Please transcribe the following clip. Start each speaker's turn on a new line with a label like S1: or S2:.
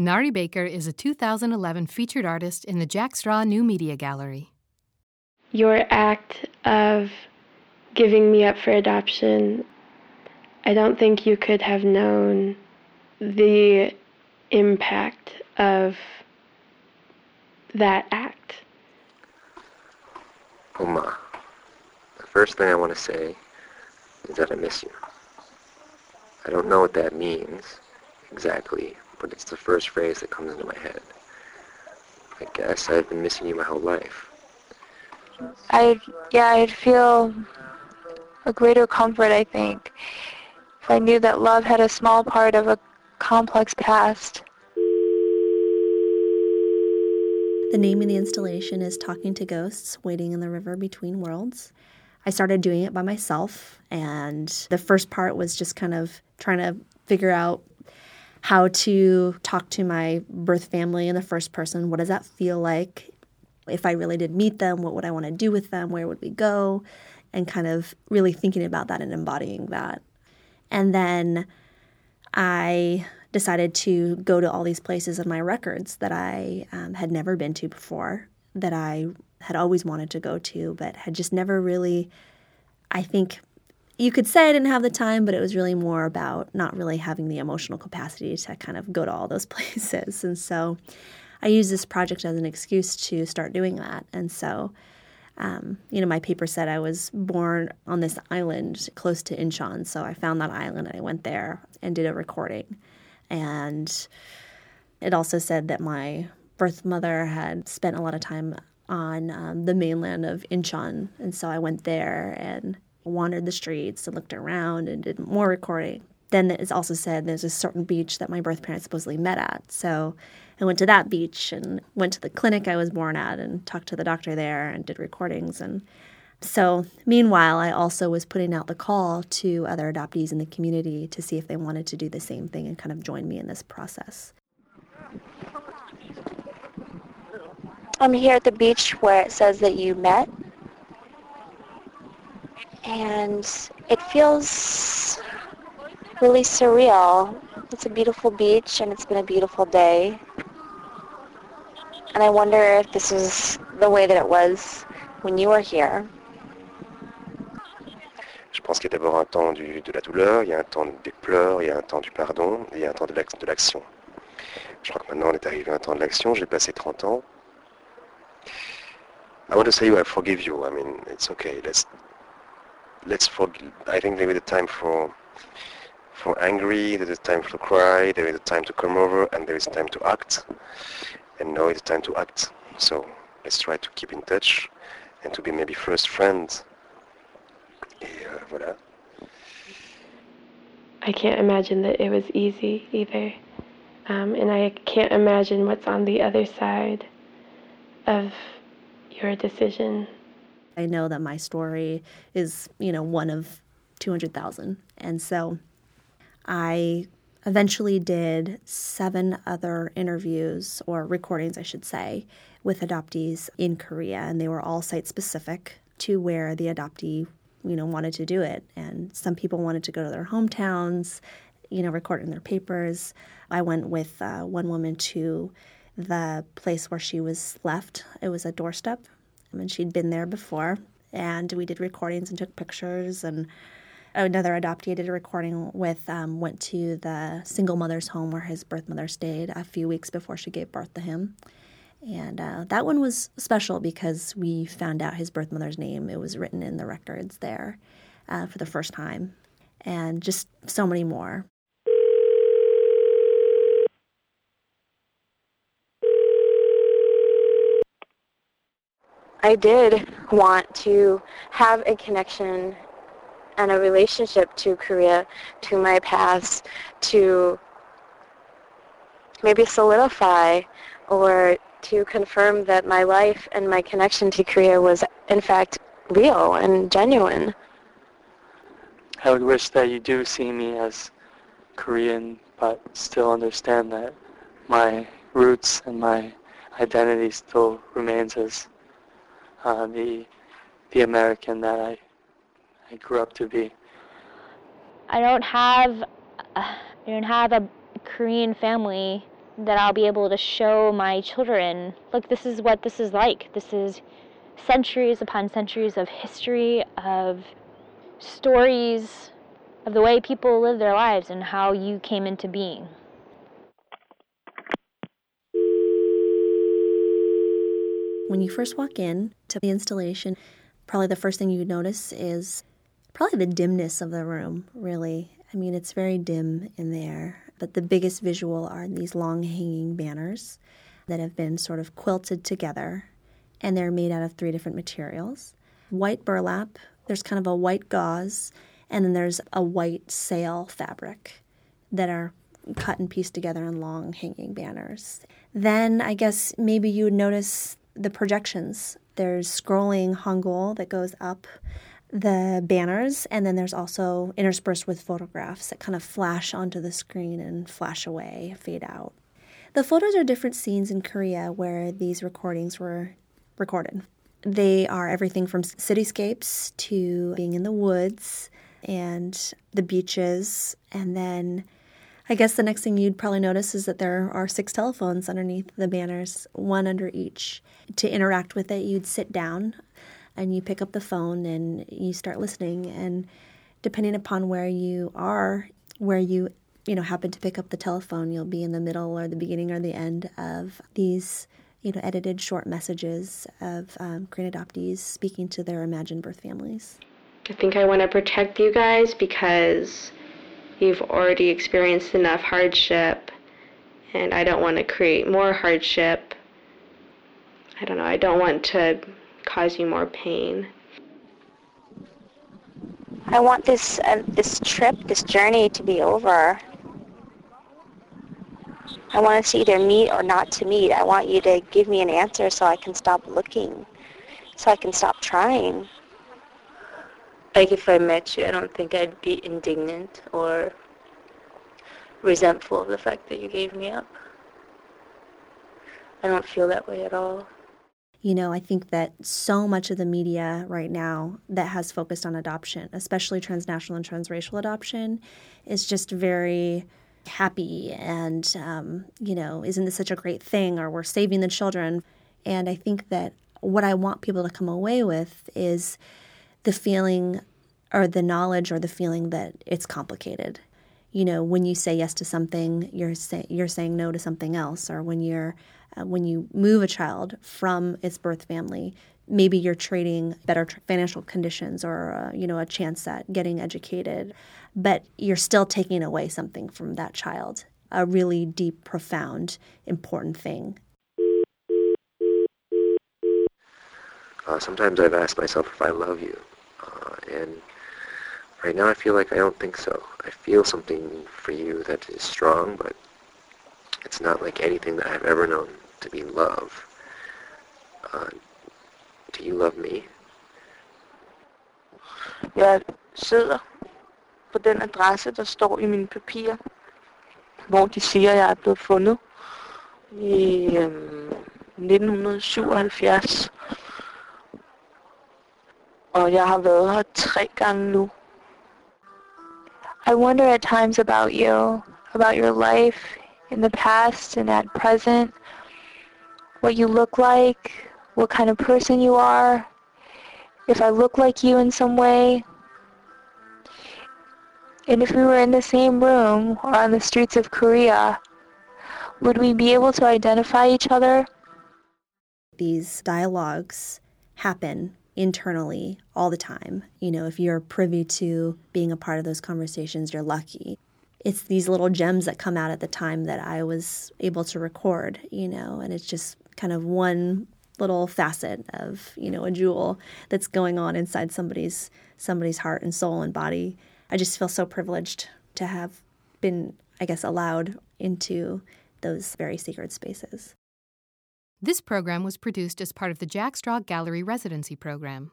S1: Nari Baker is a 2011 featured artist in the Jack Straw New Media Gallery.
S2: Your act of giving me up for adoption, I don't think you could have known the impact of that act.
S3: Oma, the first thing I want to say is that I miss you. I don't know what that means exactly, but it's the first phrase that comes into my head. I guess I've been missing you my whole life.
S4: I'd, yeah, I'd feel a greater comfort, I think, if I knew that love had a small part of a complex past.
S5: The name of the installation is Talking to Ghosts, Waiting in the River Between Worlds. I started doing it by myself, and the first part was just kind of trying to figure out how to talk to my birth family in the first person. What does that feel like? If I really did meet them, what would I want to do with them? Where would we go? And kind of really thinking about that and embodying that. And then I decided to go to all these places in my records that I um, had never been to before, that I had always wanted to go to, but had just never really, I think, you could say I didn't have the time, but it was really more about not really having the emotional capacity to kind of go to all those places. And so I used this project as an excuse to start doing that. And so, um, you know, my paper said I was born on this island close to Incheon. So I found that island and I went there and did a recording. And it also said that my birth mother had spent a lot of time on um, the mainland of Incheon. And so I went there and wandered the streets and looked around and did more recording. Then it's also said there's a certain beach that my birth parents supposedly met at. So I went to that beach and went to the clinic I was born at and talked to the doctor there and did recordings. And so, meanwhile, I also was putting out the call to other adoptees in the community to see if they wanted to do the same thing and kind of join me in this process.
S4: I'm here at the beach where it says that you met and it feels really surreal. It's a beautiful beach and it's been a beautiful day. And I wonder if this is the way that it was when you were here.
S3: Je pense qu'il y a d'abord un temps du, de la douleur, il y a un temps des pleurs, il y a un temps du pardon, et il y a un temps de l'action. Je crois que maintenant on est arrivé à un temps de l'action, j'ai passé 30 ans. I want to say I forgive you. I mean, it's okay. Let's let's forgive. I think there is a time for for angry. There is a time to cry. There is a time to come over, and there is time to act. And now it's time to act. So let's try to keep in touch and to be maybe first friends. Et euh, voilà.
S2: I can't imagine that it was easy either. Um, and I can't imagine what's on the other side of your decision.
S5: I know that my story is, you know, one of 200,000. And so I eventually did seven other interviews or recordings, I should say, with adoptees in Korea. And they were all site specific to where the adoptee, you know, wanted to do it. And some people wanted to go to their hometowns, you know, record in their papers. I went with uh, one woman to the place where she was left. It was a doorstep, and she'd been there before. And we did recordings and took pictures. And another adoptee I did a recording with um, went to the single mother's home where his birth mother stayed a few weeks before she gave birth to him. And uh, that one was special because we found out his birth mother's name. It was written in the records there uh, for the first time, and just so many more.
S4: I did want to have a connection and a relationship to Korea, to my past, to maybe solidify or to confirm that my life and my connection to Korea was in fact real and genuine.
S6: I would wish that you do see me as Korean, but still understand that my roots and my identity still remains as uh, the the American that I I grew up to be.
S7: I don't have uh, I don't have a Korean family that I'll be able to show my children look, this is what this is like. This is centuries upon centuries of history, of stories, of the way people live their lives and how you came into being.
S5: When you first walk in to the installation, probably the first thing you notice is probably the dimness of the room, really. I mean, it's very dim in there, but the biggest visual are these long hanging banners that have been sort of quilted together, and they're made out of three different materials white burlap, there's kind of a white gauze, and then there's a white sail fabric that are cut and pieced together in long hanging banners. Then I guess maybe you would notice the projections. There's scrolling Hangul that goes up the banners, and then there's also interspersed with photographs that kind of flash onto the screen and flash away, fade out. The photos are different scenes in Korea where these recordings were recorded. They are everything from cityscapes to being in the woods and the beaches, and then I guess the next thing you'd probably notice is that there are six telephones underneath the banners, one under each. To interact with it, you'd sit down and you pick up the phone and you start listening. And depending upon where you are, where you you know happen to pick up the telephone, you'll be in the middle or the beginning or the end of these you know edited short messages of um, Korean adoptees speaking to their imagined birth families.
S2: I think I want to protect you guys because you've already experienced enough hardship and I don't want to create more hardship. I don't know, I don't want to cause you more pain.
S4: I want this uh, this trip, this journey to be over. I want us to either meet or not to meet. I want you to give me an answer so I can stop looking, so I can stop trying.
S8: Like if I met you, I don't think I'd be indignant or resentful of the fact that you gave me up. I don't feel that way at all.
S5: You know, I think that so much of the media right now that has focused on adoption, especially transnational and transracial adoption, is just very happy and, um, you know, isn't this such a great thing or we're saving the children. And I think that what I want people to come away with is the feeling or the knowledge or the feeling that it's complicated. You know, when you say yes to something, you're say, you're saying no to something else, or when you're uh, when you move a child from its birth family, maybe you're trading better financial conditions or uh, you know a chance at getting educated, but you're still taking away something from that child, a really deep, profound, important thing.
S3: Uh, sometimes I've asked myself if I love you, uh, and Right now I feel like I don't think so. I feel something for you that is strong, but it's not like anything that I've ever known to be love. Uh, do you love me?
S9: Jeg sidder på den adresse, der står i mine papirer, hvor de siger, at jeg er blevet fundet i øhm, 1977. Og jeg har været her tre gange nu.
S4: I wonder at times about you, about your life in the past and at present, what you look like, what kind of person you are, if I look like you in some way. And if we were in the same room or on the streets of Korea, would we be able to identify each other?
S5: These dialogues happen internally all the time. You know, if you're privy to being a part of those conversations, you're lucky. It's these little gems that come out at the time that I was able to record, you know, and it's just kind of one little facet of, you know, a jewel that's going on inside somebody's somebody's heart and soul and body. I just feel so privileged to have been, I guess, allowed into those very sacred spaces.
S1: This program was produced as part of the Jack Straw Gallery Residency Program.